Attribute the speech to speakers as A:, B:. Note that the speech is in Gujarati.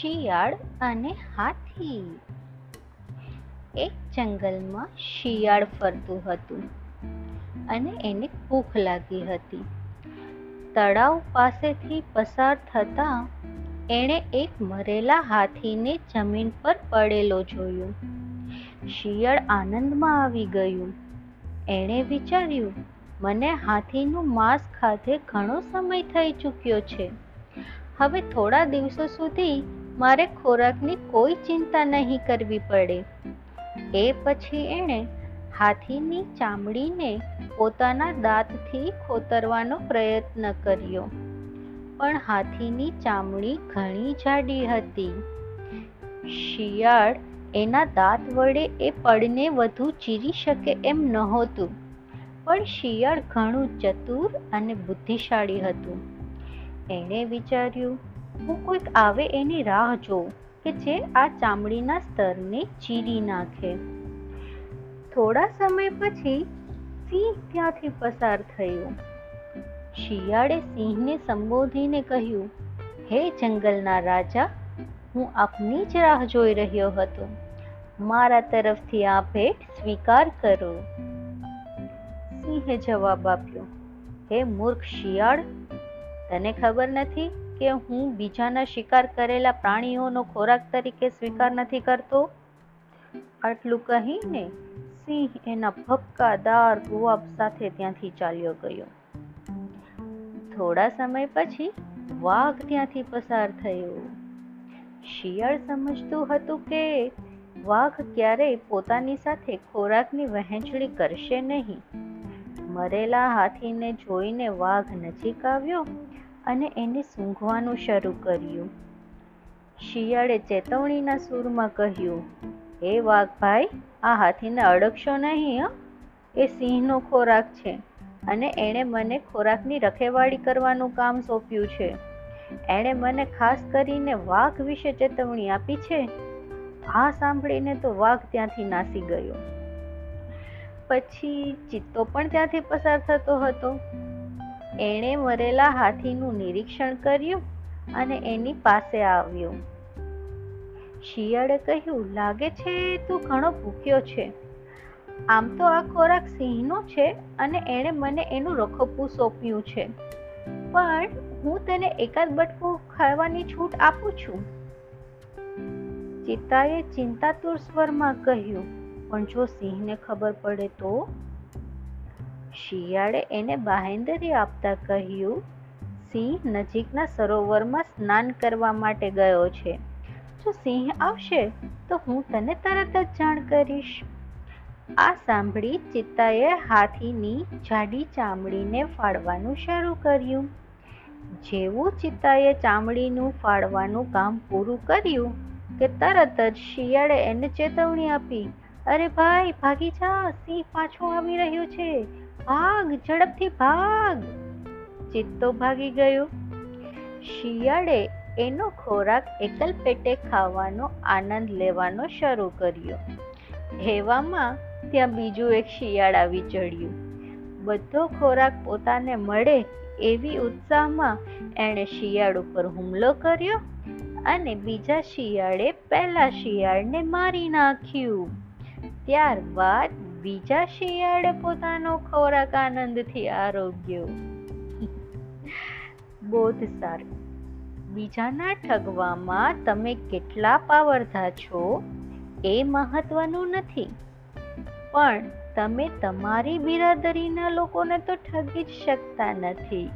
A: શિયાળ અને હાથી. એક જંગલમાં શિયાળ ફરતું હતું અને એને ભૂખ લાગી હતી. તળાવ પાસેથી પસાર થતાં એણે એક મરેલા હાથીને જમીન પર પડેલો જોયો. શિયાળ આનંદમાં આવી ગયું. એણે વિચાર્યું, મને હાથીનું માંસ ખાધે ઘણો સમય થઈ ચૂક્યો છે. હવે થોડા દિવસો સુધી મારે ખોરાકની કોઈ ચિંતા નહીં કરવી પડે. એ પછી એણે હાથીની ચામડીને પોતાના દાંતથી ખોતરવાનો પ્રયત્ન કર્યો. પણ હાથીની ચામડી ઘણી જાડી હતી. શિયાળ એના દાંત વડે એ પડને વધુ ચીરી શકે એમ નહોતું. પણ શિયાળ ઘણું ચતુર અને બુદ્ધિશાળી હતું. એણે વિચાર્યું હું કોઈક આવે એની રાહ જોઉં કે જે આ ચામડીના સ્તરને ચીરી નાખે. થોડા સમય પછી સિંહ ત્યાંથી પસાર થયો. શિયાળે સિંહને સંબોધીને કહ્યું, હે જંગલના રાજા, હું આપની જ રાહ જોઈ રહ્યો હતો. મારા તરફથી આ ભેટ સ્વીકાર કરો. સિંહે જવાબ આપ્યો, હે મૂર્ખ શિયાળ, તને ખબર નથી કે હું બીજાના શિકાર કરેલા પ્રાણીઓનો ખોરાક તરીકે સ્વીકાર નથી કરતો? આટલું કહીને સિંહ એના ભક્કાદાર ગુવાબ સાથે ત્યાંથી ચાલ્યો ગયો. થોડા સમય પછી વાઘ ત્યાંથી પસાર થયો. શિયાળ સમજતું હતું કે વાઘ ક્યારેય પોતાની સાથે ખોરાકની વહેંચણી કરશે નહીં. મરેલા હાથીને જોઈને વાઘ નજીક આવ્યો અને એને સૂંઘવાનું શરૂ કર્યું. શિયાળે ચેતવણીના સૂરમાં કહ્યું, હે વાઘભાઈ આ હાથીને અડકશો નહીં, હં? એ સિંહનો ખોરાક છે અને એણે મને ખોરાકની રખેવાળી કરવાનું કામ સોંપ્યું છે. એણે મને ખાસ કરીને વાઘ વિશે ચેતવણી આપી છે. આ સાંભળીને તો વાઘ ત્યાંથી નાસી ગયો. પછી ચિત્તો પણ ત્યાંથી પસાર થતો હતો. એણે મરેલા હાથીનું નિરીક્ષણ કર્યું અને એની પાસે આવ્યો. શિયાળે કહ્યું, લાગે છે તું ઘણો ભૂખ્યો છે. આમ તો આ ખોરાક સિંહનો છે અને એણે મને એનું રખોપું સોંપ્યું છે. પણ હું તને એકાદ બટકું ખાવાની છૂટ આપું છું. ચિત્તાએ ચિંતાતુર સ્વરમાં કહ્યું, પણ જો સિંહને ખબર પડે તો? શિયાળે એને બાહેંદરી આપતા કહ્યું, સિંહ નજીકના સરોવરમાં સ્નાન કરવા માટે ગયો છે. જો સિંહ આવશે, તો હું તને તરત જ જાણ કરીશ. આ સાંભળી ચિત્તાએ હાથીની જાડી ચામડીને ફાડવાનું શરૂ કર્યું. જેવું ચિત્તાએ ચામડીનું ફાડવાનું કામ પૂરું કર્યું કે તરત જ શિયાળે એને ચેતવણી આપી, અરે ભાઈ, ભાગી જા, સિંહ પાછો આવી રહ્યો છે. ભાગ, ઝડપથી ભાગ. ચિત્તો ભાગી ગયો. શિયાળે એનો ખોરાક એકલ પેટે ખાવાનો આનંદ લેવાનો શરૂ કર્યો. હેવામાં ત્યાં બીજું એક શિયાળ આવી ચડ્યું. બધો ખોરાક પોતાને મળે એવી ઉત્સાહમાં એણે શિયાળ ઉપર હુમલો કર્યો અને બીજા શિયાળે પહેલા શિયાળને મારી નાખ્યું. ત્યારબાદ બીજા શિયાળે પોતાનો ખોરાક આનંદથી આરોગ્યો. બોધ સાર, બીજાના ઠગવામાં તમે કેટલા પાવરધા છો એ મહત્વનું નથી. પણ તમે તમારી બિરાદરીના લોકોને તો ઠગી જ શકતા નથી.